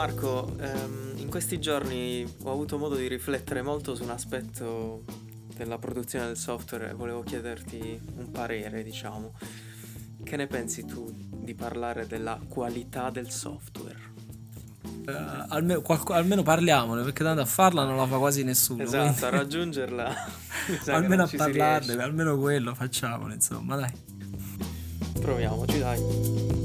Marco, ehm, in questi giorni ho avuto modo di riflettere molto su un aspetto della produzione del software e volevo chiederti un parere, diciamo. Che ne pensi tu di parlare della qualità del software? Uh, almeno, qualco, almeno, parliamone perché tanto a farla non la fa quasi nessuno. Esatto, quindi... a raggiungerla. almeno a parlarne, almeno quello facciamolo, insomma, dai. Proviamoci, dai.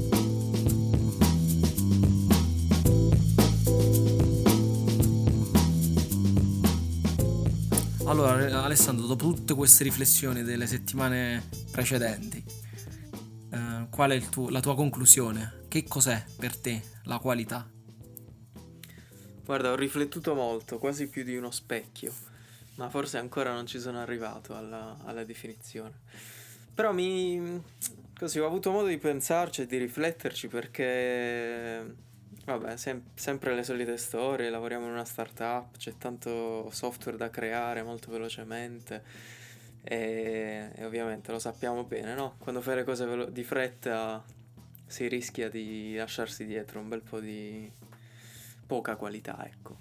Allora, Alessandro, dopo tutte queste riflessioni delle settimane precedenti, eh, qual è tuo, la tua conclusione? Che cos'è per te la qualità? Guarda, ho riflettuto molto, quasi più di uno specchio, ma forse ancora non ci sono arrivato alla, alla definizione. Però mi... così ho avuto modo di pensarci e di rifletterci perché Vabbè, sem- sempre le solite storie, lavoriamo in una startup, c'è tanto software da creare molto velocemente e, e ovviamente lo sappiamo bene, no? Quando fai le cose velo- di fretta si rischia di lasciarsi dietro un bel po' di poca qualità, ecco.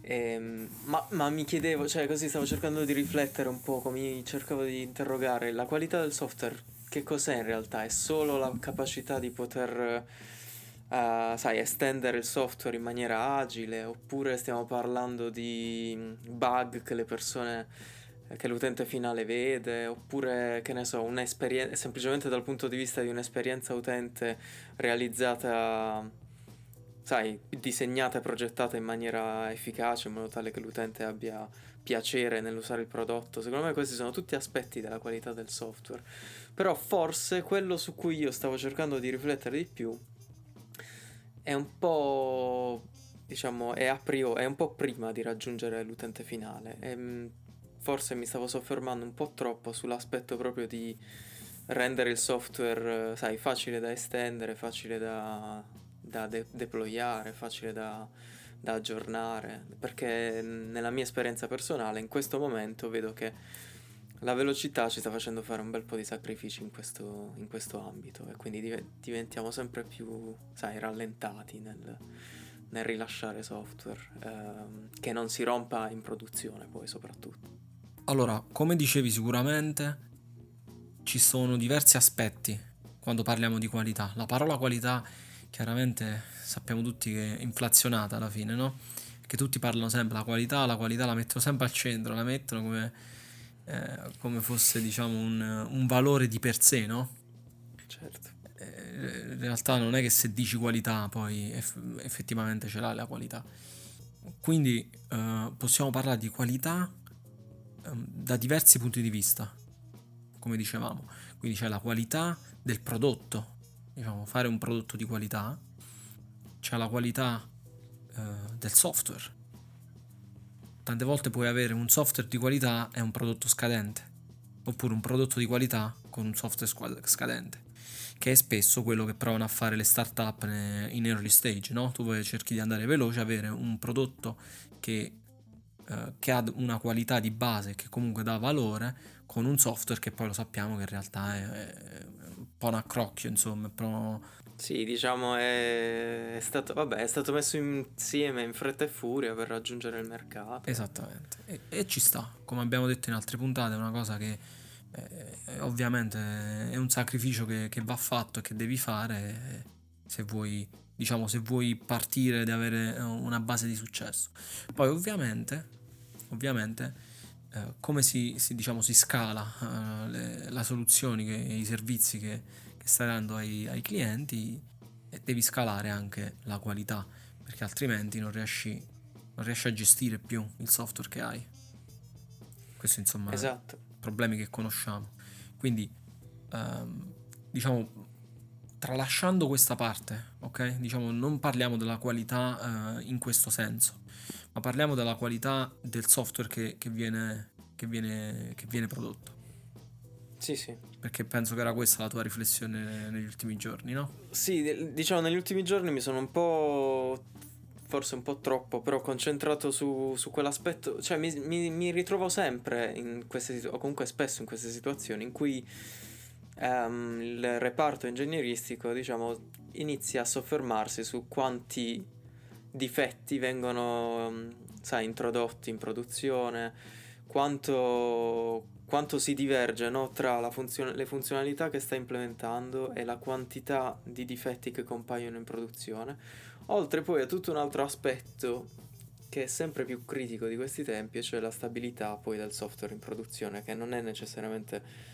E, ehm, ma, ma, mi chiedevo, cioè così stavo cercando di riflettere un po', mi cercavo di interrogare la qualità del software, che cos'è in realtà? È solo la capacità di poter uh, sai, estendere il software in maniera agile, oppure stiamo parlando di mm, bug che le persone eh, che l'utente finale vede, oppure che ne so, un'esperienza semplicemente dal punto di vista di un'esperienza utente realizzata, sai, disegnata e progettata in maniera efficace, in modo tale che l'utente abbia piacere nell'usare il prodotto. Secondo me questi sono tutti aspetti della qualità del software. Però forse quello su cui io stavo cercando di riflettere di più è un po' diciamo è a priori, è un po' prima di raggiungere l'utente finale. E mm, forse mi stavo soffermando un po' troppo sull'aspetto proprio di rendere il software sai facile da estendere facile da, da de- deployare facile da, da aggiornare. Perché nella mia esperienza personale in questo momento vedo che la velocità ci sta facendo fare un bel po' di sacrifici in questo, in questo ambito e quindi div- diventiamo sempre più, sai, rallentati nel, nel rilasciare software, ehm, che non si rompa in produzione poi soprattutto. Allora, come dicevi sicuramente, ci sono diversi aspetti quando parliamo di qualità. La parola qualità chiaramente sappiamo tutti che è inflazionata alla fine, no? Che tutti parlano sempre la qualità, la qualità la mettono sempre al centro, la mettono come eh, come fosse diciamo un, un, valore di per sé, no? Certo. Eh, in realtà non è che se dici qualità poi eff- effettivamente ce l'hai la qualità. Quindi eh, possiamo parlare di qualità ehm, da diversi punti di vista, come dicevamo. Quindi c'è la qualità del prodotto, diciamo, fare un prodotto di qualità, c'è la qualità eh, del software, Tante volte puoi avere un software di qualità e un prodotto scadente, oppure un prodotto di qualità con un software scadente, che è spesso quello che provano a fare le startup in early stage, no? Tu cerchi di andare veloce, avere un prodotto che, eh, che ha una qualità di base, che comunque dà valore, con un software che poi lo sappiamo che in realtà è, è po' un accrocchio, insomma, proprio sì, diciamo è, è, stato, vabbè, è stato messo insieme in fretta e furia per raggiungere il mercato. Esattamente, e, e ci sta, come abbiamo detto in altre puntate, è una cosa che eh, ovviamente è un sacrificio che, che, va fatto e che devi fare se vuoi, diciamo, se vuoi partire ed avere una base di successo. Poi ovviamente, ovviamente eh, come si, si, diciamo, si scala eh, le, le soluzioni, che, i servizi che che stai dando ai, ai clienti e devi scalare anche la qualità perché altrimenti non riesci, non riesci a gestire più il software che hai. Questo insomma esatto. problemi che conosciamo. Quindi um, diciamo tralasciando questa parte, ok? Diciamo non parliamo della qualità uh, in questo senso, ma parliamo della qualità del software che, che, viene, che, viene, che viene prodotto. Sì, sì. Perché penso che era questa la tua riflessione negli ultimi giorni, no? Sì, diciamo negli ultimi giorni mi sono un po', forse un po' troppo, però concentrato su, su quell'aspetto, cioè mi, mi, mi, ritrovo sempre in queste situazioni, o comunque spesso in queste situazioni in cui um, il reparto ingegneristico, diciamo, inizia a soffermarsi su quanti difetti vengono, mm, sai, introdotti in produzione, quanto, quanto si diverge no, tra funzione, le funzionalità che sta implementando e la quantità di difetti che compaiono in produzione, oltre poi a tutto un altro aspetto che è sempre più critico di questi tempi, cioè la stabilità poi del software in produzione, che non è necessariamente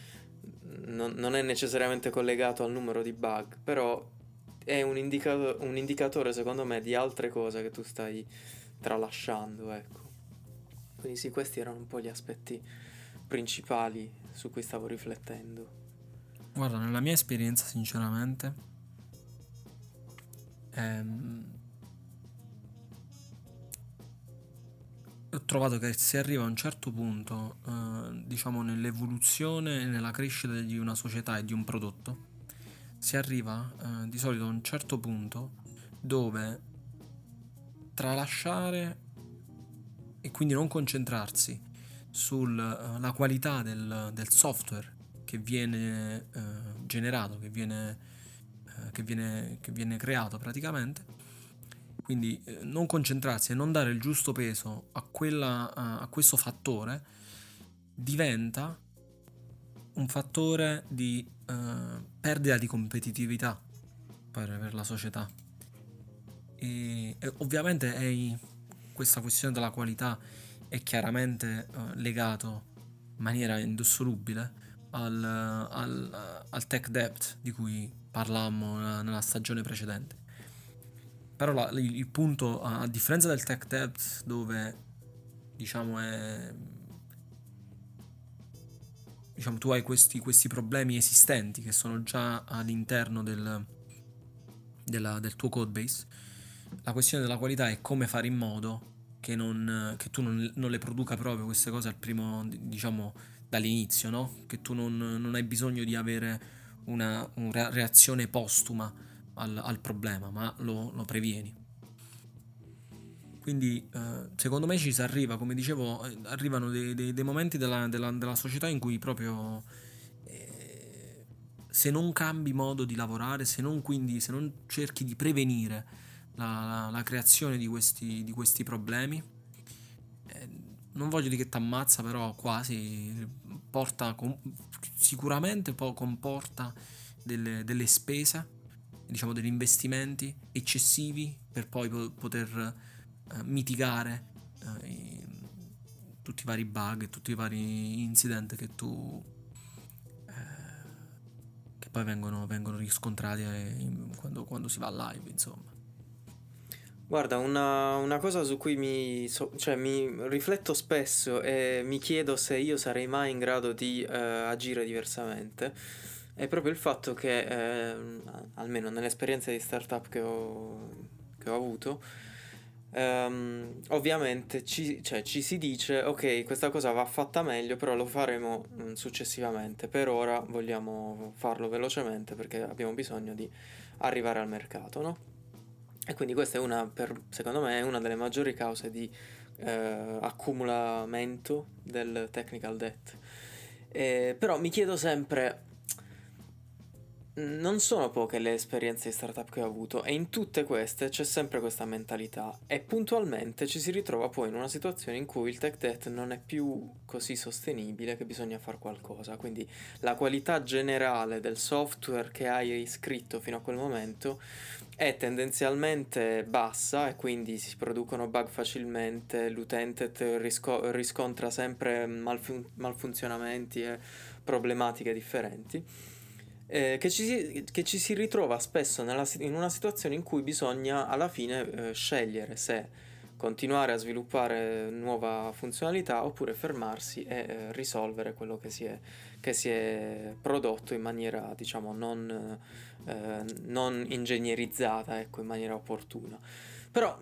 non, non è necessariamente collegato al numero di bug, però è un, indicato- un indicatore secondo me di altre cose che tu stai tralasciando, ecco. Quindi sì, questi erano un po' gli aspetti principali su cui stavo riflettendo. Guarda, nella mia esperienza, sinceramente, ehm, ho trovato che si arriva a un certo punto, eh, diciamo, nell'evoluzione e nella crescita di una società e di un prodotto, si arriva eh, di solito a un certo punto dove tralasciare e quindi non concentrarsi sulla uh, qualità del, del, software che viene uh, generato, che viene, uh, che, viene, che viene creato praticamente, quindi eh, non concentrarsi e non dare il giusto peso a, quella, a questo fattore diventa un fattore di uh, perdita di competitività per, per la società. E, e ovviamente è, questa questione della qualità è chiaramente uh, legato in maniera indissolubile al, al, al, tech debt di cui parlammo nella, nella stagione precedente. Però la, il, il, punto, a, differenza del tech debt, dove diciamo è diciamo tu hai questi, questi, problemi esistenti che sono già all'interno del, della, del tuo codebase, la questione della qualità è come fare in modo che, non, che tu non, non, le produca proprio queste cose al primo, diciamo, dall'inizio, no? Che tu non, non hai bisogno di avere una, una reazione postuma al, al problema, ma lo, lo previeni. Quindi eh, secondo me ci si arriva, come dicevo, eh, arrivano dei, dei, dei momenti della, della, della, società in cui proprio eh, se non cambi modo di lavorare, se non, quindi, se non cerchi di prevenire la, la, la creazione di questi, di questi problemi, eh, non voglio dire che ti ammazza, però quasi porta, sicuramente comporta delle, delle spese diciamo degli investimenti eccessivi per poi po- poter uh, mitigare uh, tutti i vari bug, tutti i vari incident che tu uh, che poi vengono, vengono riscontrati in, quando, quando, si va live, insomma. Guarda, una, una cosa su cui mi, so, cioè, mi, rifletto spesso e mi chiedo se io sarei mai in grado di agire diversamente è proprio il fatto che, eh, almeno nell'esperienza di startup che ho, che ho avuto, ehm, ovviamente ci, cioè, ci, si dice ok, questa cosa va fatta meglio, però lo faremo mh, mm, successivamente. Per ora vogliamo farlo velocemente perché abbiamo bisogno di arrivare al mercato, no? E quindi questa è una, per, secondo me, una delle maggiori cause di eh, accumulamento del technical debt. Eh, però mi chiedo sempre non sono poche le esperienze di startup che ho avuto e in tutte queste c'è sempre questa mentalità e puntualmente ci si ritrova poi in una situazione in cui il tech debt non è più così sostenibile che bisogna fare qualcosa, quindi la qualità generale del software che hai scritto fino a quel momento è tendenzialmente bassa e quindi si producono bug facilmente, l'utente risco- riscontra sempre malfun- malfunzionamenti e problematiche differenti eh, che, ci si, che, ci si, ritrova spesso nella, in una situazione in cui bisogna alla fine eh, scegliere se continuare a sviluppare nuova funzionalità oppure fermarsi e eh, risolvere quello che si, è, che si, è, prodotto in maniera diciamo non, eh, non ingegnerizzata, ecco, in maniera opportuna. Però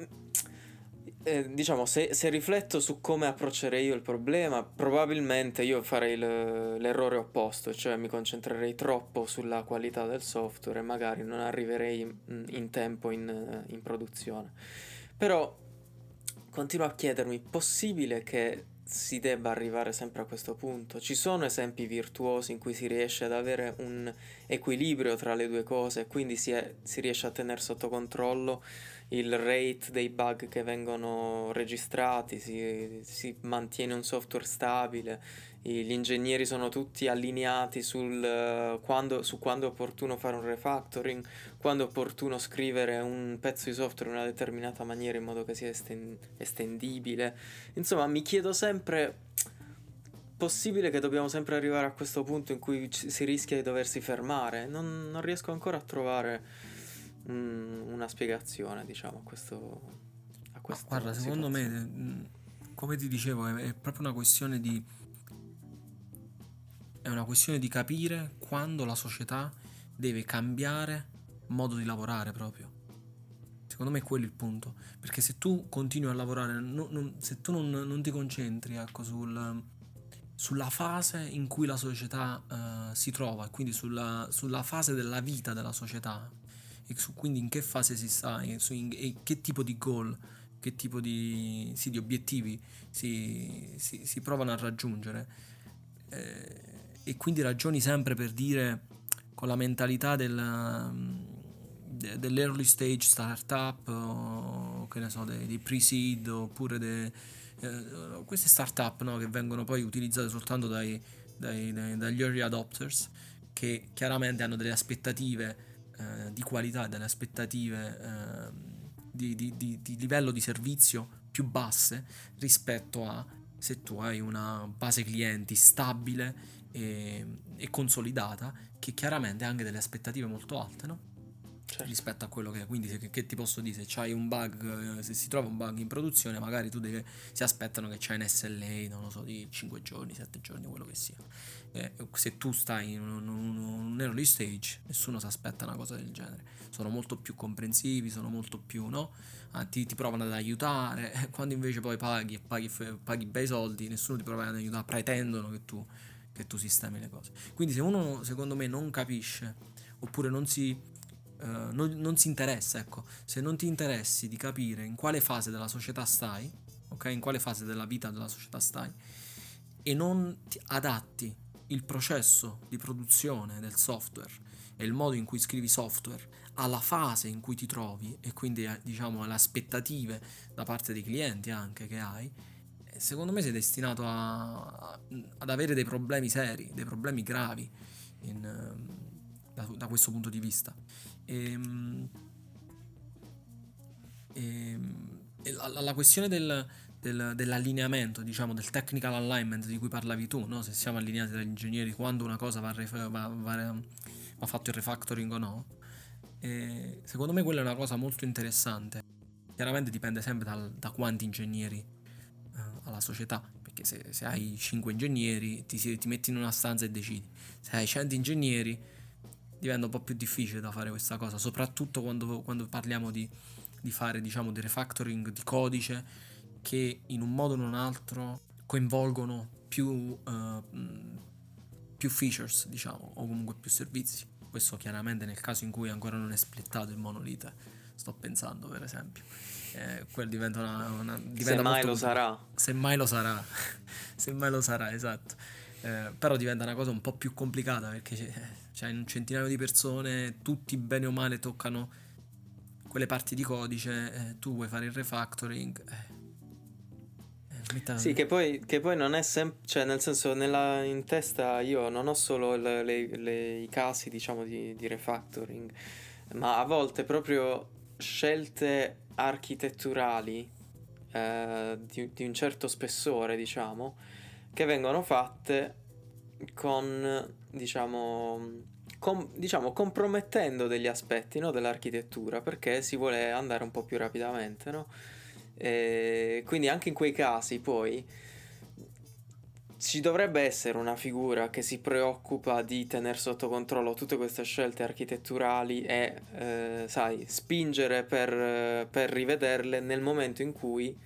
eh, diciamo, se, se, rifletto su come approccerei io il problema, probabilmente io farei le, l'errore opposto, cioè mi concentrerei troppo sulla qualità del software e magari non arriverei in, in tempo in, in produzione. Però continuo a chiedermi, possibile che si debba arrivare sempre a questo punto. Ci sono esempi virtuosi in cui si riesce ad avere un equilibrio tra le due cose, quindi si, è, si riesce a tenere sotto controllo il rate dei bug che vengono registrati, si, si mantiene un software stabile, gli ingegneri sono tutti allineati sul, uh, quando, su quando è opportuno fare un refactoring, quando è opportuno scrivere un pezzo di software in una determinata maniera in modo che sia esten- estendibile. Insomma, mi chiedo sempre possibile che dobbiamo sempre arrivare a questo punto in cui si rischia di doversi fermare? Non, non riesco ancora a trovare un, una spiegazione, diciamo, a questo. A questo guarda, secondo me, come ti dicevo, è, è proprio una questione di. È una questione di capire quando la società deve cambiare modo di lavorare proprio. Secondo me è quello il punto. Perché se tu continui a lavorare, non, non, se tu non, non, ti concentri ecco, sul, sulla fase in cui la società uh, si trova, quindi sulla, sulla, fase della vita della società, e su, quindi in che fase si sta, e, su, in, e che tipo di goal, che tipo di, sì, di obiettivi si, si, si, provano a raggiungere. Eh, e quindi ragioni sempre per dire con la mentalità del, dell'early stage startup, o che ne so, dei, dei pre-seed oppure dei eh, queste startup no, che vengono poi utilizzate soltanto dai, dai, dagli early adopters che chiaramente hanno delle aspettative eh, di qualità, delle aspettative eh, di, di, di, di livello di servizio più basse rispetto a se tu hai una base clienti stabile e, e, consolidata che chiaramente ha anche delle aspettative molto alte, no? Certo. rispetto a quello che è. Quindi, che, che ti posso dire? Se c'hai un bug, eh, se si trova un bug in produzione, magari tu devi, si aspettano che c'hai un SLA, non lo so, di 5 giorni, 7 giorni, quello che sia. Eh, se tu stai in un, un, un early stage, nessuno si aspetta una cosa del genere. Sono molto più comprensivi, sono molto più, no? Ah, ti, ti, provano ad aiutare. Quando invece poi paghi e paghi, paghi bei soldi, nessuno ti prova ad aiutare, pretendono che tu, che tu sistemi le cose. Quindi se uno, secondo me, non capisce oppure non si Uh, non, non, si interessa, ecco, se non ti interessi di capire in quale fase della società stai, ok, in quale fase della vita della società stai, e non adatti il processo di produzione del software e il modo in cui scrivi software alla fase in cui ti trovi e quindi eh, diciamo alle aspettative da parte dei clienti anche che hai, eh, secondo me sei destinato a, ad avere dei problemi seri, dei problemi gravi in, ehm, da, da questo punto di vista. Ehm, ehm, la, la, questione del, del, dell'allineamento, diciamo, del technical alignment di cui parlavi tu, no? se siamo allineati dagli ingegneri quando una cosa va, va, va, va fatto il refactoring o no, e secondo me quella è una cosa molto interessante. Chiaramente dipende sempre dal, da quanti ingegneri uh, alla società, perché se, se hai 5 ingegneri ti, ti metti in una stanza e decidi, se hai 100 ingegneri diventa un po' più difficile da fare questa cosa, soprattutto quando, quando parliamo di, di fare diciamo di refactoring di codice che in un modo o in un altro coinvolgono più, uh, più features, diciamo, o comunque più servizi. Questo chiaramente nel caso in cui ancora non è splittato il monolite, sto pensando per esempio. Eh, quello diventa una... una diventa se mai lo sarà. Se mai lo sarà. se mai lo sarà, esatto. Eh, però diventa una cosa un po' più complicata perché c'è, c'è un centinaio di persone, tutti bene o male toccano quelle parti di codice, eh, tu vuoi fare il refactoring. Eh. eh sì, che poi, che poi, non è sempre, cioè nel senso, nella, in testa io non ho solo le, le, le, i casi, diciamo, di, di, refactoring, ma a volte proprio scelte architetturali eh, di, di, un certo spessore, diciamo, che vengono fatte con, diciamo, com, diciamo compromettendo degli aspetti no, dell'architettura perché si vuole andare un po' più rapidamente, no? E quindi anche in quei casi poi ci dovrebbe essere una figura che si preoccupa di tenere sotto controllo tutte queste scelte architetturali e, eh, sai, spingere per, per rivederle nel momento in cui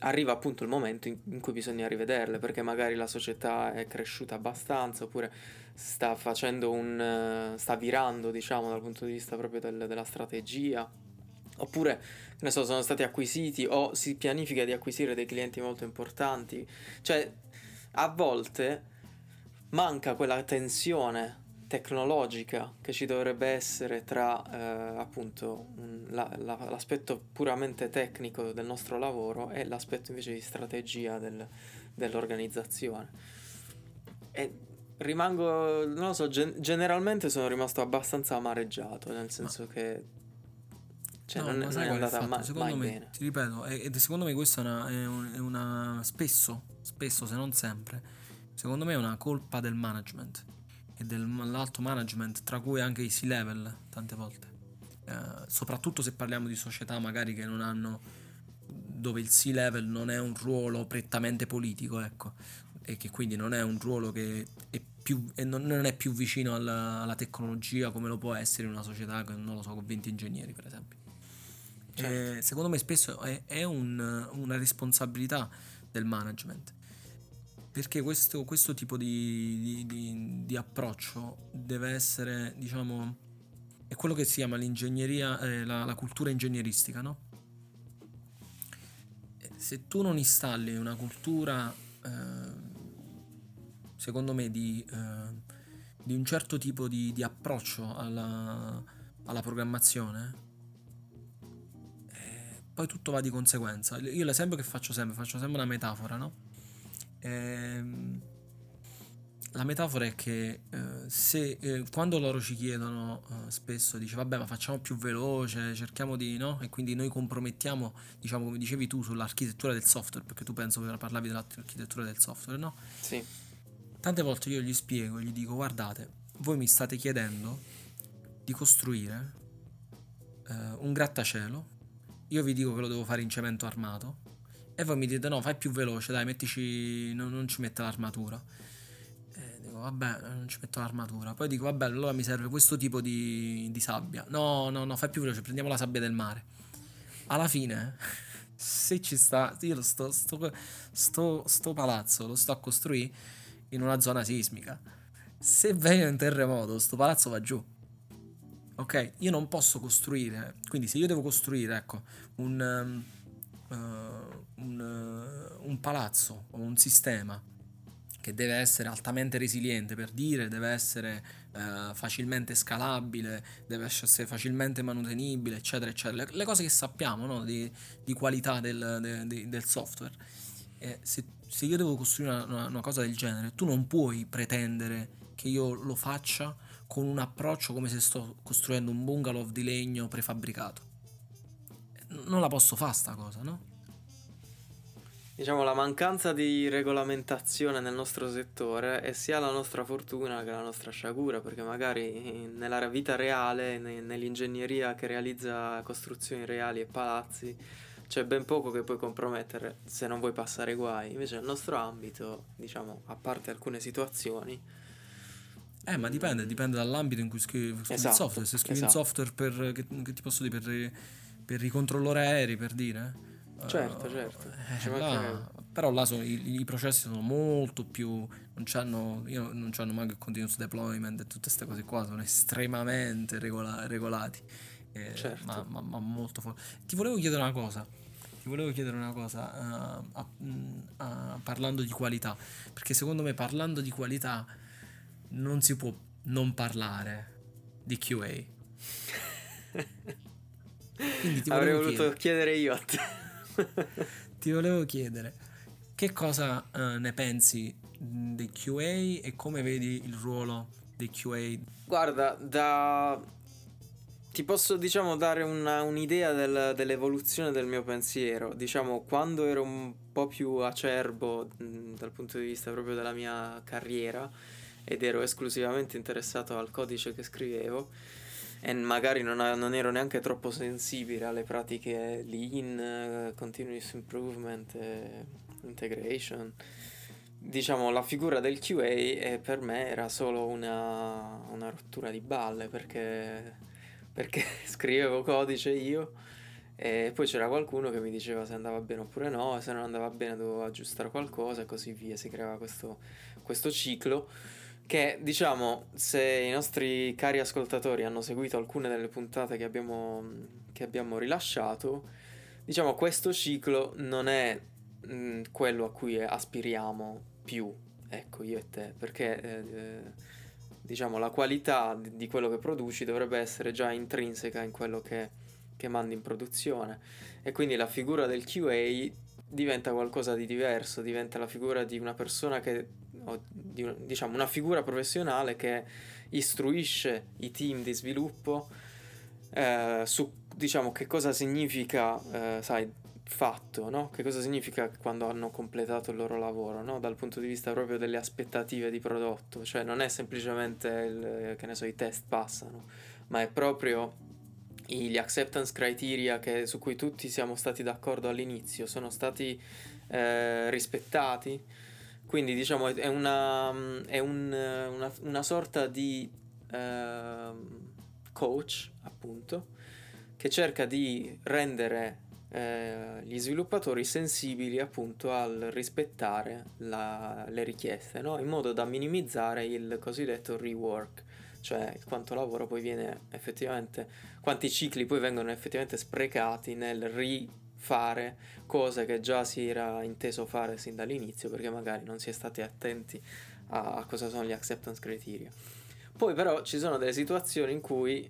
arriva appunto il momento in, in, cui bisogna rivederle perché magari la società è cresciuta abbastanza oppure sta facendo un sta virando diciamo dal punto di vista proprio del, della strategia. Oppure ne so sono stati acquisiti o si pianifica di acquisire dei clienti molto importanti. Cioè a volte manca quella tensione tecnologica che ci dovrebbe essere tra eh, appunto un, la, la, l'aspetto puramente tecnico del nostro lavoro e l'aspetto invece di strategia del, dell'organizzazione. E rimango, non lo so, gen- generalmente sono rimasto abbastanza amareggiato, nel senso ma... che cioè, no, non, non è andata mai, secondo mai me, bene. Ti ripeto, ed secondo me questa è una, è, un, è una spesso, spesso se non sempre, secondo me è una colpa del management e dell'alto management, tra cui anche i C-level tante volte. Eh, soprattutto se parliamo di società magari che non hanno dove il C-level non è un ruolo prettamente politico, ecco, e che quindi non è un ruolo che è più, non, non, è più vicino alla, alla, tecnologia come lo può essere in una società che non lo so, con 20 ingegneri, per esempio. Certo. Eh, secondo me spesso è, è un, una responsabilità del management perché questo, questo tipo di, di, di, di, approccio deve essere, diciamo, è quello che si chiama l'ingegneria, eh, la, la, cultura ingegneristica, no? Se tu non installi una cultura, eh, secondo me, di, eh, di, un certo tipo di, approccio alla, alla programmazione, eh, poi tutto va di conseguenza. Io l'esempio che faccio sempre, faccio sempre una metafora, no? Ehm, la metafora è che eh, se eh, quando loro ci chiedono eh, spesso dice vabbè ma facciamo più veloce cerchiamo di no e quindi noi compromettiamo diciamo come dicevi tu sull'architettura del software perché tu penso che parlavi dell'architettura del software no? Sì. Tante volte io gli spiego, gli dico guardate voi mi state chiedendo di costruire eh, un grattacielo io vi dico che lo devo fare in cemento armato e voi mi dite no, fai più veloce, dai, mettici, non, non ci mette l'armatura. E dico vabbè, non ci metto l'armatura. Poi dico vabbè, allora mi serve questo tipo di, di sabbia. No, no, no, fai più veloce, prendiamo la sabbia del mare. Alla fine, se ci sta, io sto, sto, sto, sto palazzo lo sto a costruire in una zona sismica. Se viene un terremoto, sto palazzo va giù. Ok? Io non posso costruire, quindi se io devo costruire, ecco, un... Um, un, eh, un palazzo o un sistema che deve essere altamente resiliente per dire, deve essere uh, facilmente scalabile, deve essere facilmente manutenibile, eccetera, eccetera. Le, le cose che sappiamo no? di, di, qualità del, de, de, del software. Eh, se, se, io devo costruire una, una, una, cosa del genere, tu non puoi pretendere che io lo faccia con un approccio come se sto costruendo un bungalow di legno prefabbricato. Non la posso fare sta cosa, no? Diciamo la mancanza di regolamentazione nel nostro settore è sia la nostra fortuna che la nostra sciagura, perché magari nella vita reale, nell'ingegneria che realizza costruzioni reali e palazzi, c'è ben poco che puoi compromettere se non vuoi passare guai. Invece nel nostro ambito, diciamo, a parte alcune situazioni, eh, ma dipende, dipende dall'ambito in cui scrivi, esatto, il software. Se scrivi esatto. il software per, che, che, ti posso dire, per, per i controllori aerei, per dire, Certo, uh, certo. Eh, là, però là sono, i, i, processi sono molto più. Non c'hanno, io, non c'hanno manco il continuous deployment e tutte queste cose qua, sono estremamente regola, regolati. Eh, certo. ma, ma, ma, molto forte. Ti volevo chiedere una cosa. Ti volevo chiedere una cosa uh, uh, uh, parlando di qualità. Perché secondo me parlando di qualità non si può non parlare di QA. Quindi ti Avrei voluto chiedere, chiedere io a te. Ti volevo chiedere, che cosa uh, ne pensi dei QA e come vedi il ruolo dei QA? Guarda, da... ti posso diciamo dare una, un'idea del, dell'evoluzione del mio pensiero. Diciamo, quando ero un po' più acerbo mh, dal punto di vista proprio della mia carriera ed ero esclusivamente interessato al codice che scrivevo, e magari non, non, ero neanche troppo sensibile alle pratiche lean, continuous improvement, integration. Diciamo, la figura del QA eh, per me era solo una, una rottura di balle perché, perché scrivevo codice io e poi c'era qualcuno che mi diceva se andava bene oppure no, e se non andava bene dovevo aggiustare qualcosa e così via, si creava questo, questo ciclo che diciamo se i nostri cari ascoltatori hanno seguito alcune delle puntate che abbiamo, che abbiamo rilasciato, diciamo questo ciclo non è mh, mm, quello a cui aspiriamo più, ecco io e te, perché eh, diciamo, la qualità di, quello che produci dovrebbe essere già intrinseca in quello che, che mandi in produzione. E quindi la figura del QA diventa qualcosa di diverso, diventa la figura di una persona che, diciamo, una figura professionale che istruisce i team di sviluppo eh, su, diciamo, che cosa significa, eh, sai, fatto, no? Che cosa significa quando hanno completato il loro lavoro, no? Dal punto di vista proprio delle aspettative di prodotto, cioè non è semplicemente il, che ne so, i test passano, ma è proprio gli acceptance criteria che, su cui tutti siamo stati d'accordo all'inizio sono stati eh, rispettati. Quindi diciamo è una, è un, una, una sorta di eh, coach, appunto, che cerca di rendere eh, gli sviluppatori sensibili appunto al rispettare la, le richieste, no? in modo da minimizzare il cosiddetto rework, cioè quanto lavoro poi viene effettivamente, quanti cicli poi vengono effettivamente sprecati nel rifare cose che già si era inteso fare sin dall'inizio perché magari non si è stati attenti a, cosa sono gli acceptance criteria. Poi però ci sono delle situazioni in cui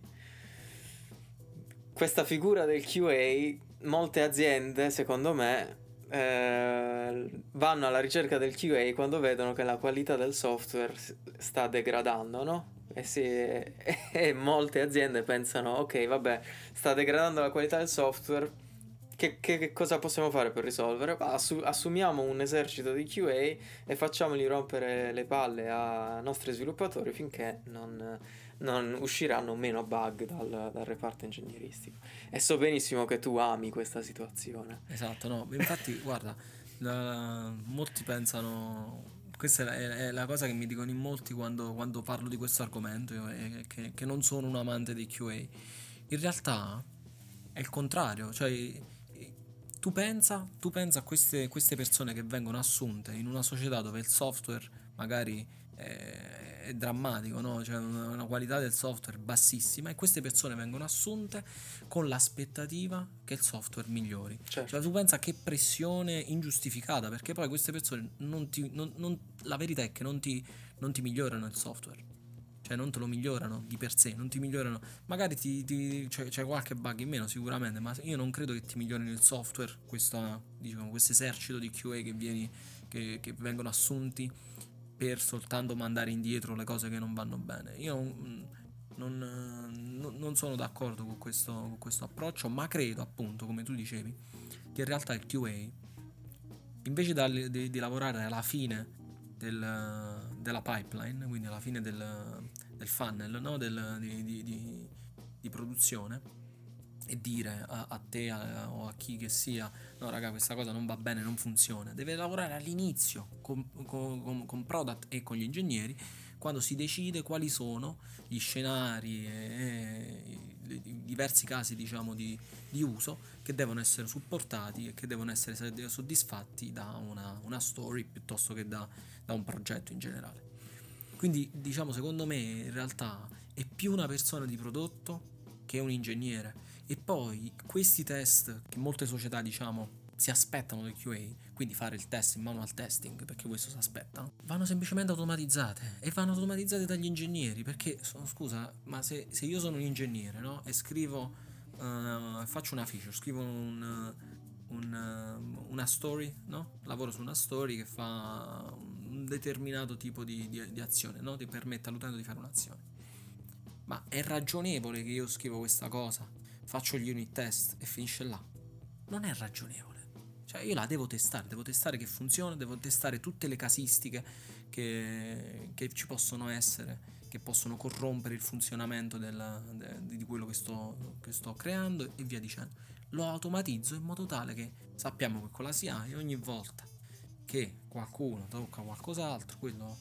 questa figura del QA molte aziende, secondo me, eh, vanno alla ricerca del QA quando vedono che la qualità del software sta degradando, no? E, si, e molte aziende pensano, ok, vabbè, sta degradando la qualità del software, che, che, che cosa possiamo fare per risolvere? Assu- assumiamo un esercito di QA e facciamoli rompere le palle ai nostri sviluppatori finché non non usciranno meno bug dal, dal, reparto ingegneristico. E so benissimo che tu ami questa situazione. Esatto, no, infatti guarda, la, molti pensano, questa è, è, la cosa che mi dicono in molti quando, quando parlo di questo argomento, è che, che, non sono un amante di QA. In realtà è il contrario, cioè tu pensa, tu pensa a queste, queste persone che vengono assunte in una società dove il software magari... È, è drammatico, no? Cioè una, una qualità del software bassissima e queste persone vengono assunte con l'aspettativa che il software migliori. Certo. Cioè tu pensa che pressione ingiustificata, perché poi queste persone non ti, non, non, la verità è che non ti, non ti migliorano il software cioè non te lo migliorano di per sé, non ti migliorano, magari ti, ti, c'è, c'è, qualche bug in meno sicuramente, ma io non credo che ti migliorino il software, questo diciamo, esercito di QA che, vieni, che, che vengono assunti per soltanto mandare indietro le cose che non vanno bene. Io mm, non, non, non sono d'accordo con questo, con questo, approccio, ma credo appunto, come tu dicevi, che in realtà il QA, invece di, di lavorare alla fine del, della pipeline, quindi alla fine del, del funnel no? del, di, di produzione, e dire a, a te a, o a chi che sia no raga questa cosa non va bene, non funziona deve lavorare all'inizio con, con, con product e con gli ingegneri quando si decide quali sono gli scenari e, e i diversi casi diciamo di, di, uso che devono essere supportati e che devono essere soddisfatti da una, una story piuttosto che da, da un progetto in generale quindi diciamo secondo me in realtà è più una persona di prodotto che un ingegnere e poi questi test che molte società, diciamo, si aspettano del QA, quindi fare il test in manual testing, perché questo si aspetta, vanno semplicemente automatizzate e vanno automatizzate dagli ingegneri, perché scusa, ma se, se io sono un ingegnere, no? E scrivo, uh, faccio una feature, scrivo un, un, una story, no? Lavoro su una story che fa un determinato tipo di, di, di azione, no? Ti permette all'utente di fare un'azione. Ma è ragionevole che io scrivo questa cosa faccio gli unit test e finisce là. Non è ragionevole. Cioè io la devo testare, devo testare che funziona, devo testare tutte le casistiche che, che ci possono essere, che possono corrompere il funzionamento della, de, di quello che sto, che sto creando e via dicendo. Lo automatizzo in modo tale che sappiamo che con la CI ogni volta che qualcuno tocca qualcos'altro, quello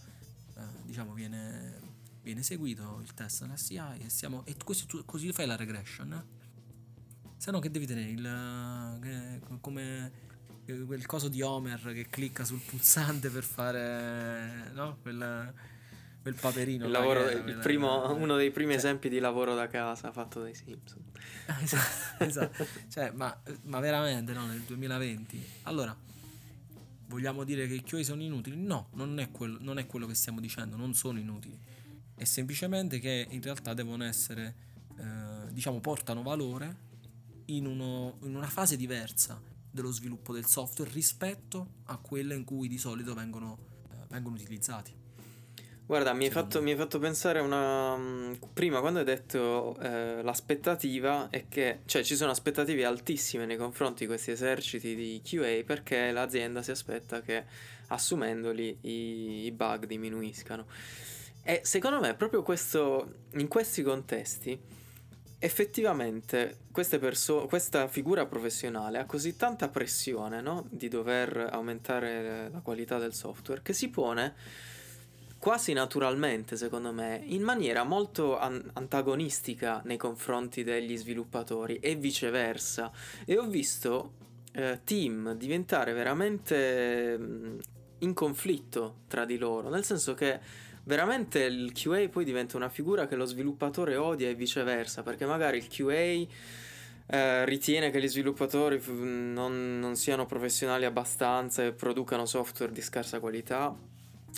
eh, diciamo viene, viene eseguito il test nella CI e, siamo, e questo, così fai la regression. Eh? Se no che devi tenere il... Che, come quel coso di Homer che clicca sul pulsante per fare... No? Quel, quel paperino. Il lavoro, era, il primo, uno dei primi cioè, esempi di lavoro da casa fatto dai Simpson. esatto, esatto. Cioè, ma, ma, veramente no, nel 2020. Allora, vogliamo dire che i QA sono inutili? No, non è, quello, non è quello che stiamo dicendo, non sono inutili. è semplicemente che in realtà devono essere, eh, diciamo, portano valore in, uno, in una fase diversa dello sviluppo del software rispetto a quella in cui di solito vengono, eh, vengono utilizzati. Guarda, mi hai, fatto, mi hai, fatto, pensare una... Mm, prima quando hai detto eh, l'aspettativa è che... Cioè ci sono aspettative altissime nei confronti di questi eserciti di QA perché l'azienda si aspetta che assumendoli i, i bug diminuiscano. E secondo me proprio questo, in questi contesti effettivamente perso- questa figura professionale ha così tanta pressione no? di dover aumentare la qualità del software che si pone quasi naturalmente, secondo me, in maniera molto an- antagonistica nei confronti degli sviluppatori e viceversa. E ho visto eh, team diventare veramente mh, in conflitto tra di loro, nel senso che veramente il QA poi diventa una figura che lo sviluppatore odia e viceversa, perché magari il QA eh, ritiene che gli sviluppatori non, non, siano professionali abbastanza e producano software di scarsa qualità,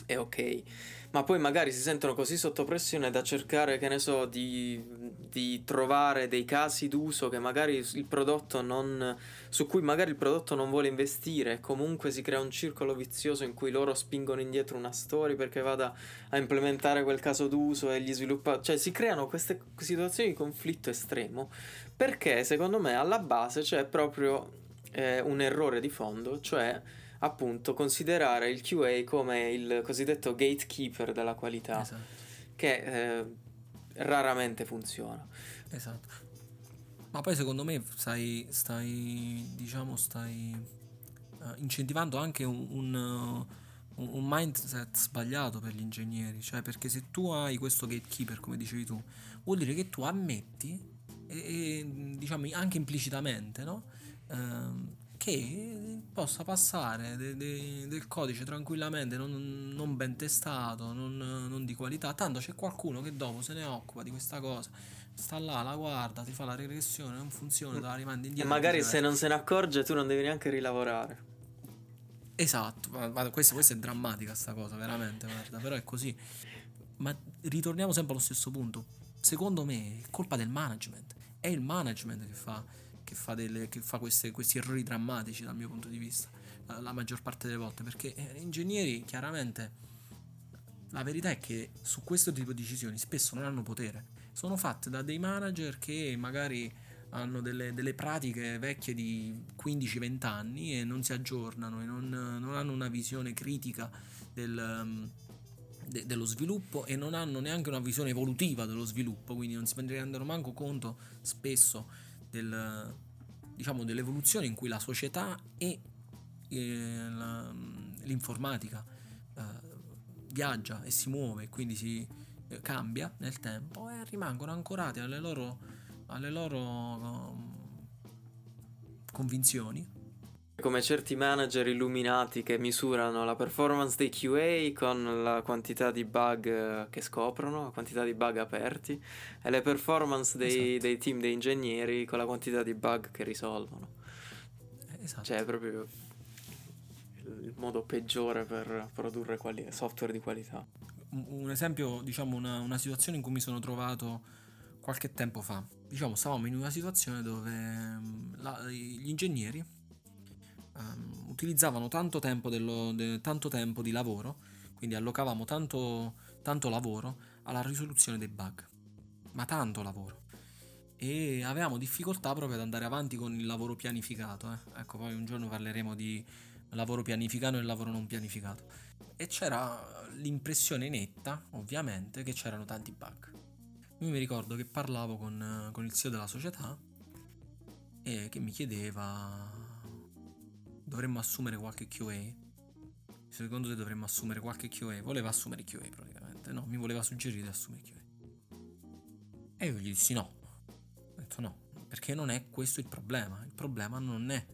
è ok. Ma poi magari si sentono così sotto pressione da cercare, che ne so, di, di trovare dei casi d'uso che magari il prodotto non, su cui magari il prodotto non vuole investire. Comunque si crea un circolo vizioso in cui loro spingono indietro una story perché vada a implementare quel caso d'uso e gli sviluppatori, cioè si creano queste situazioni di conflitto estremo perché secondo me alla base c'è proprio eh, un errore di fondo, cioè appunto considerare il QA come il cosiddetto gatekeeper della qualità, esatto. che eh, raramente funziona. Esatto. Ma poi secondo me stai, stai diciamo, stai uh, incentivando anche un, un, uh, un, mindset sbagliato per gli ingegneri, cioè perché se tu hai questo gatekeeper, come dicevi tu, vuol dire che tu ammetti, e, e diciamo anche implicitamente, no? Uh, che possa passare de, de, del codice tranquillamente, non, non ben testato, non, non, di qualità. Tanto c'è qualcuno che dopo se ne occupa di questa cosa, sta là, la guarda, ti fa la regressione, non funziona, te la rimandi indietro. E magari se non se ne accorge tu non devi neanche rilavorare. Esatto, ma, questa, questa, è drammatica sta cosa, veramente, guarda, però è così. Ma ritorniamo sempre allo stesso punto. Secondo me è colpa del management. È il management che fa che fa, delle, che fa queste, questi errori drammatici dal mio punto di vista, la, la maggior parte delle volte, perché eh, ingegneri chiaramente la verità è che su questo tipo di decisioni spesso non hanno potere, sono fatte da dei manager che magari hanno delle, delle pratiche vecchie di 15-20 anni e non si aggiornano e non, non hanno una visione critica del, de, dello sviluppo e non hanno neanche una visione evolutiva dello sviluppo, quindi non si rendono manco conto spesso del, diciamo, dell'evoluzione in cui la società e eh, la, l'informatica eh, viaggia e si muove, quindi si eh, cambia nel tempo e rimangono ancorati alle loro, alle loro um, convinzioni come certi manager illuminati che misurano la performance dei QA con la quantità di bug eh, che scoprono, la quantità di bug aperti, e le performance dei, esatto. dei team di ingegneri con la quantità di bug che risolvono. Esatto. Cioè, è proprio il modo peggiore per produrre quali- software di qualità. Un esempio, diciamo, una, una situazione in cui mi sono trovato qualche tempo fa. Diciamo, stavamo in una situazione dove mm, la, gli ingegneri um, utilizzavano tanto tempo, dello, de, tanto tempo, di lavoro, quindi allocavamo tanto, tanto lavoro alla risoluzione dei bug, ma tanto lavoro. E avevamo difficoltà proprio ad andare avanti con il lavoro pianificato. Eh. Ecco, poi un giorno parleremo di lavoro pianificato e lavoro non pianificato. E c'era l'impressione netta, ovviamente, che c'erano tanti bug. Io mi ricordo che parlavo con, con il CEO della società e che mi chiedeva dovremmo assumere qualche QA? Secondo te dovremmo assumere qualche QA? Voleva assumere QA praticamente, no? Mi voleva suggerire di assumere QA. E io gli dissi no. Ho detto no, perché non è questo il problema. Il problema non è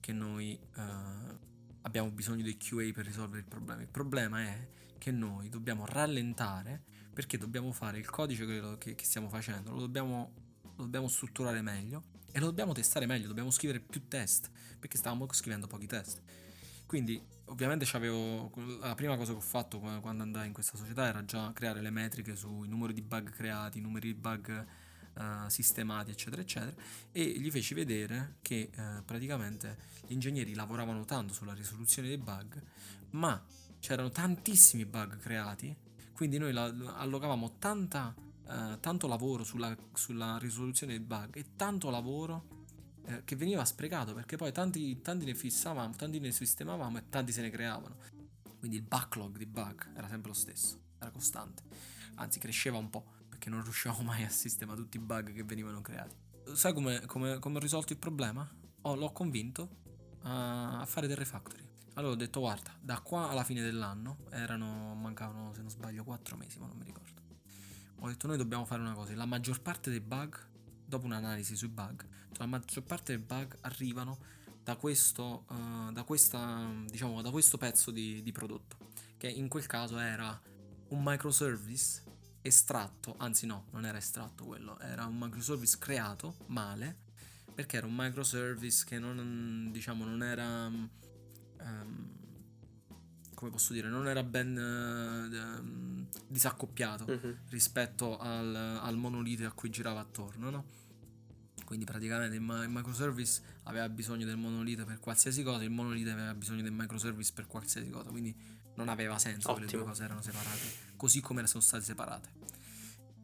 che noi uh, abbiamo bisogno dei QA per risolvere il problema. Il problema è che noi dobbiamo rallentare perché dobbiamo fare il codice che, che stiamo facendo, lo dobbiamo, lo dobbiamo strutturare meglio e lo dobbiamo testare meglio, dobbiamo scrivere più test, perché stavamo scrivendo pochi test. Quindi ovviamente la prima cosa che ho fatto quando andai in questa società era già creare le metriche sui numeri di bug creati, i numeri di bug uh, sistemati, eccetera, eccetera, e gli feci vedere che uh, praticamente gli ingegneri lavoravano tanto sulla risoluzione dei bug, ma c'erano tantissimi bug creati, quindi noi allocavamo tanta, uh, tanto lavoro sulla, sulla, risoluzione dei bug e tanto lavoro che veniva sprecato perché poi tanti, tanti ne fissavamo, tanti ne sistemavamo e tanti se ne creavano. Quindi il backlog di bug era sempre lo stesso, era costante, anzi cresceva un po' perché non riuscivamo mai a sistemare tutti i bug che venivano creati. Sai come, come, come ho risolto il problema? Oh, l'ho convinto a, a, fare del refactory. Allora ho detto guarda, da qua alla fine dell'anno erano, mancavano se non sbaglio 4 mesi, ma non mi ricordo. Ho detto noi dobbiamo fare una cosa, la maggior parte dei bug, dopo un'analisi sui bug, la maggior parte dei bug arrivano da questo, uh, da questa, diciamo, da questo pezzo di, di prodotto, che in quel caso era un microservice estratto, anzi no, non era estratto quello, era un microservice creato male, perché era un microservice che non, diciamo, non era, um, come posso dire, non era ben uh, disaccoppiato uh-huh. rispetto al, al monolite a cui girava attorno, no? Quindi praticamente il, il, microservice aveva bisogno del monolite per qualsiasi cosa, il monolite aveva bisogno del microservice per qualsiasi cosa, quindi non aveva senso Ottimo. che le due cose erano separate così come sono state separate.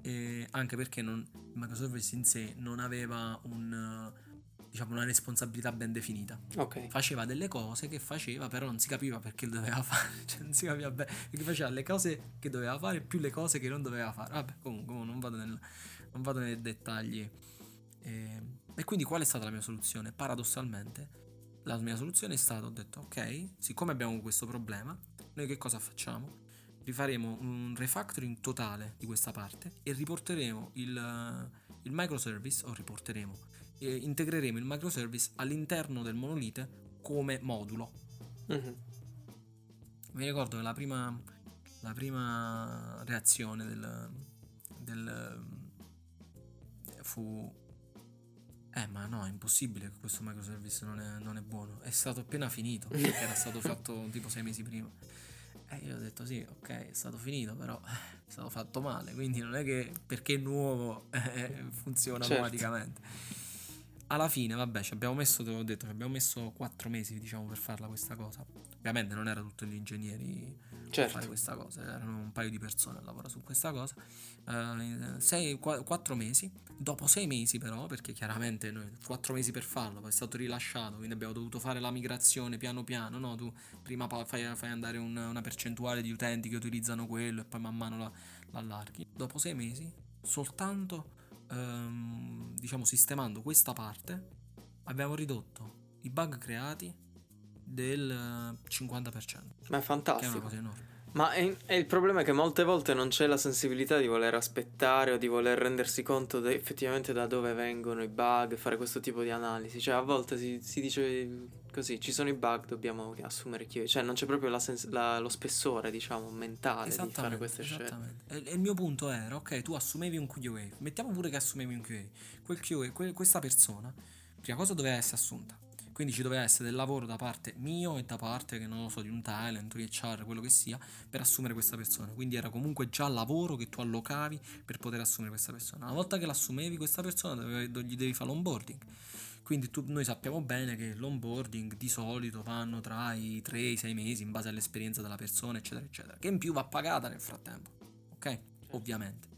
E anche perché non, il microservice in sé non aveva un, diciamo, una responsabilità ben definita. Okay. Faceva delle cose che faceva, però non si capiva perché doveva fare. Cioè, non si capiva bene. Perché faceva le cose che doveva fare più le cose che non doveva fare. Vabbè, comunque non vado, nel, non vado nei dettagli. E, e quindi qual è stata la mia soluzione? Paradossalmente, la mia soluzione è stata, ho detto, ok, siccome abbiamo questo problema, noi che cosa facciamo? rifaremo un refactoring totale di questa parte e riporteremo il, il microservice, o riporteremo, e integreremo il microservice all'interno del monolite come modulo. Uh-huh. Mi ricordo che la prima, la prima reazione del, del fu eh, ma no, è impossibile che questo microservice non è, non è buono. È stato appena finito, era stato fatto tipo sei mesi prima. E io ho detto sì, ok, è stato finito, però eh, è stato fatto male, quindi non è che perché è nuovo eh, funziona certo. automaticamente. Alla fine, vabbè, ci abbiamo messo, te l'ho detto, ci abbiamo messo quattro mesi, diciamo, per farla questa cosa. Ovviamente non era tutti gli ingegneri certo. a fare questa cosa, erano un paio di persone a lavorare su questa cosa. Uh, sei, qu- quattro mesi, dopo sei mesi però, perché chiaramente noi quattro mesi per farlo, poi è stato rilasciato, quindi abbiamo dovuto fare la migrazione piano piano, no? Tu prima fai, fai andare un, una percentuale di utenti che utilizzano quello e poi man mano la, l'allarghi. Dopo sei mesi, soltanto ehm, diciamo sistemando questa parte abbiamo ridotto i bug creati del 50%. Ma è fantastico. Che è una cosa enorme. Ma è, è il problema è che molte volte non c'è la sensibilità di voler aspettare o di voler rendersi conto de, effettivamente da dove vengono i bug, fare questo tipo di analisi. Cioè, a volte si, si dice così: ci sono i bug, dobbiamo assumere chi. Cioè, non c'è proprio la sens- la, lo spessore, diciamo, mentale di fare queste scelte. E, e il mio punto era: ok, tu assumevi un QA, mettiamo pure che assumevi un QA. Quel QA, que, questa persona, prima cosa doveva essere assunta quindi ci doveva essere del lavoro da parte mio e da parte, che non lo so, di un talent, di HR, quello che sia, per assumere questa persona. Quindi era comunque già lavoro che tu allocavi per poter assumere questa persona. Una volta che l'assumevi questa persona, gli devi fare l'onboarding. Quindi tu, noi sappiamo bene che l'onboarding di solito vanno tra i 3 e i 6 mesi in base all'esperienza della persona, eccetera, eccetera. Che in più va pagata nel frattempo. Ok? Ovviamente.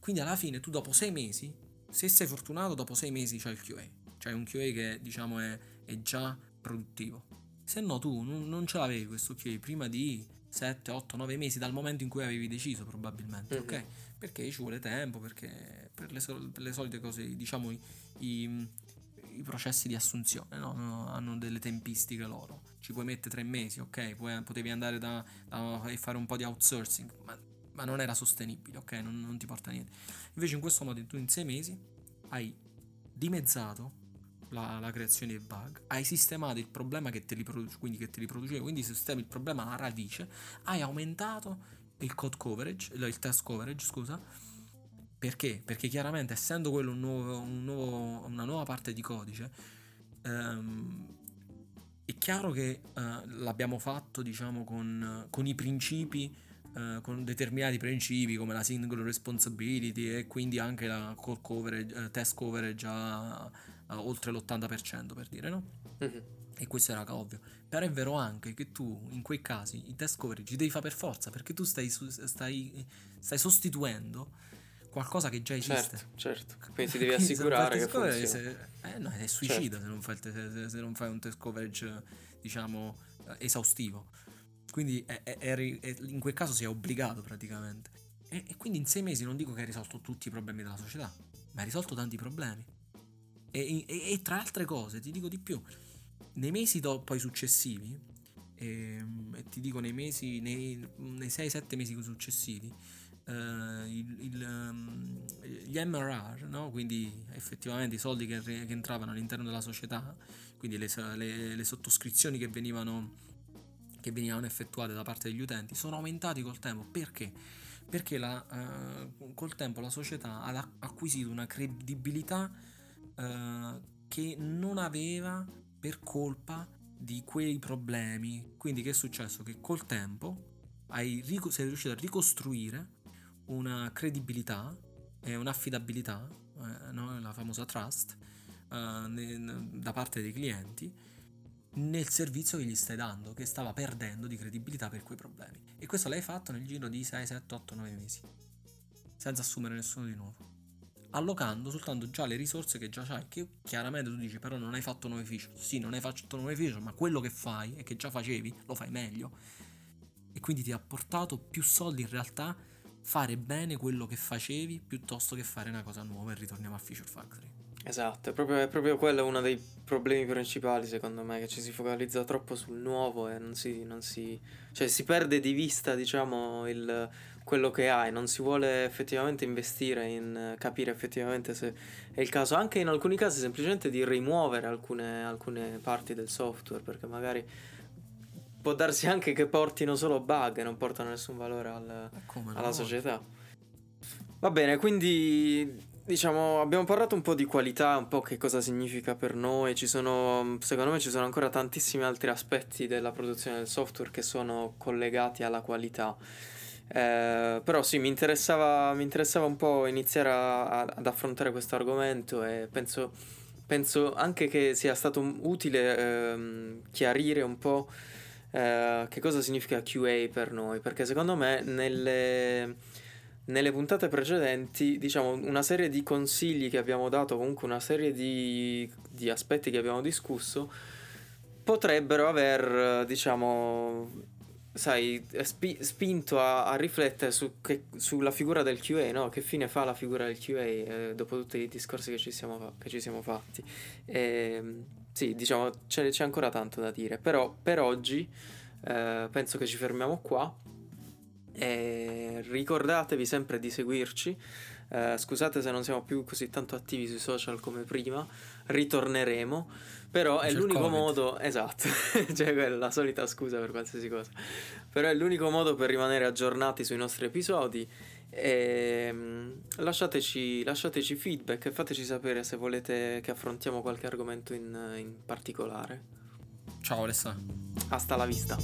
Quindi alla fine tu dopo 6 mesi, se sei fortunato, dopo 6 mesi c'hai il QA cioè un QA che diciamo è, è già produttivo. Se no tu non, non, ce l'avevi questo QA prima di 7, 8, 9 mesi dal momento in cui avevi deciso probabilmente, mm-hmm. ok? Perché ci vuole tempo, perché per le, sol- per le solite cose, diciamo i, i, i processi di assunzione no? hanno delle tempistiche loro. Ci puoi mettere tre mesi, ok? Puoi, potevi andare da, da, e fare un po' di outsourcing, ma, ma non era sostenibile, ok? Non, non, ti porta a niente. Invece in questo modo tu in sei mesi hai dimezzato la, la, creazione dei bug, hai sistemato il problema che te li produce, quindi che te li produceva, quindi sistemi il problema alla radice, hai aumentato il code coverage, il test coverage, scusa. Perché? Perché chiaramente essendo quello un nuovo, un nuovo, una nuova parte di codice, ehm, è chiaro che uh, l'abbiamo fatto, diciamo, con, con i principi, uh, con determinati principi come la single responsibility e quindi anche la coverage, uh, test coverage a, a oltre l'80% per dire, no? Mm-hmm. E questo era ovvio. Però è vero anche che tu in quei casi i test coverage li devi fare per forza perché tu stai, stai, stai sostituendo qualcosa che già esiste. Certo, certo. Quindi ti devi assicurare che funziona. Se, eh, no, è suicida certo. se, non fai, se, se, non fai un test coverage, diciamo, eh, esaustivo. Quindi è, è, è, in quel caso sei obbligato praticamente. E, e, quindi in sei mesi non dico che hai risolto tutti i problemi della società, ma hai risolto tanti problemi. E, e tra altre cose, ti dico di più, nei mesi do, poi successivi, ehm, e, ti dico nei mesi, nei, nei 6-7 mesi successivi, Uh, il, il, um, gli MRR, no? quindi effettivamente i soldi che, che, entravano all'interno della società, quindi le, le, le sottoscrizioni che venivano, che venivano, effettuate da parte degli utenti, sono aumentati col tempo. Perché? Perché la, uh, col tempo la società ha acquisito una credibilità uh, che non aveva per colpa di quei problemi. Quindi che è successo? Che col tempo hai, sei riuscito a ricostruire una credibilità e un'affidabilità, eh, no? la famosa trust, eh, ne, da parte dei clienti nel servizio che gli stai dando, che stava perdendo di credibilità per quei problemi. E questo l'hai fatto nel giro di 6, 7, 8, 9 mesi, senza assumere nessuno di nuovo. Allocando soltanto già le risorse che già hai, che chiaramente tu dici però non hai fatto nuovi feature. Sì, non hai fatto nuovi feature, ma quello che fai e che già facevi lo fai meglio. E quindi ti ha portato più soldi in realtà fare bene quello che facevi piuttosto che fare una cosa nuova e ritorniamo a Feature Factory. Esatto, è proprio, è proprio quello uno dei problemi principali secondo me, che ci si focalizza troppo sul nuovo e non si, non si, cioè si perde di vista diciamo il, quello che hai, non si vuole effettivamente investire in capire effettivamente se è il caso, anche in alcuni casi semplicemente di rimuovere alcune, alcune parti del software, perché magari può darsi anche che portino solo bug e non portano nessun valore al, alla società. Va bene, quindi diciamo abbiamo parlato un po' di qualità, un po' che cosa significa per noi, ci sono secondo me ci sono ancora tantissimi altri aspetti della produzione del software che sono collegati alla qualità. Eh, però sì, mi interessava, mi interessava un po' iniziare a, a, ad affrontare questo argomento e penso, penso anche che sia stato utile eh, chiarire un po' eh, che cosa significa QA per noi, perché secondo me nelle, nelle puntate precedenti, diciamo, una serie di consigli che abbiamo dato, comunque una serie di, di aspetti che abbiamo discusso, potrebbero aver, diciamo, sai, spi- spinto a, a riflettere su che, sulla figura del QA, no? Che fine fa la figura del QA eh, dopo tutti i discorsi che ci siamo, che ci siamo fatti. E, ehm, sì, diciamo, c'è, c'è, ancora tanto da dire, però per oggi eh, penso che ci fermiamo qua. E ricordatevi sempre di seguirci. Eh, scusate se non siamo più così tanto attivi sui social come prima, ritorneremo. Però è l'unico COVID. modo, esatto, cioè quella la solita scusa per qualsiasi cosa, però è l'unico modo per rimanere aggiornati sui nostri episodi. E, lasciateci, lasciateci feedback e fateci sapere se volete che affrontiamo qualche argomento in, in particolare. Ciao Alessa. Hasta la vista.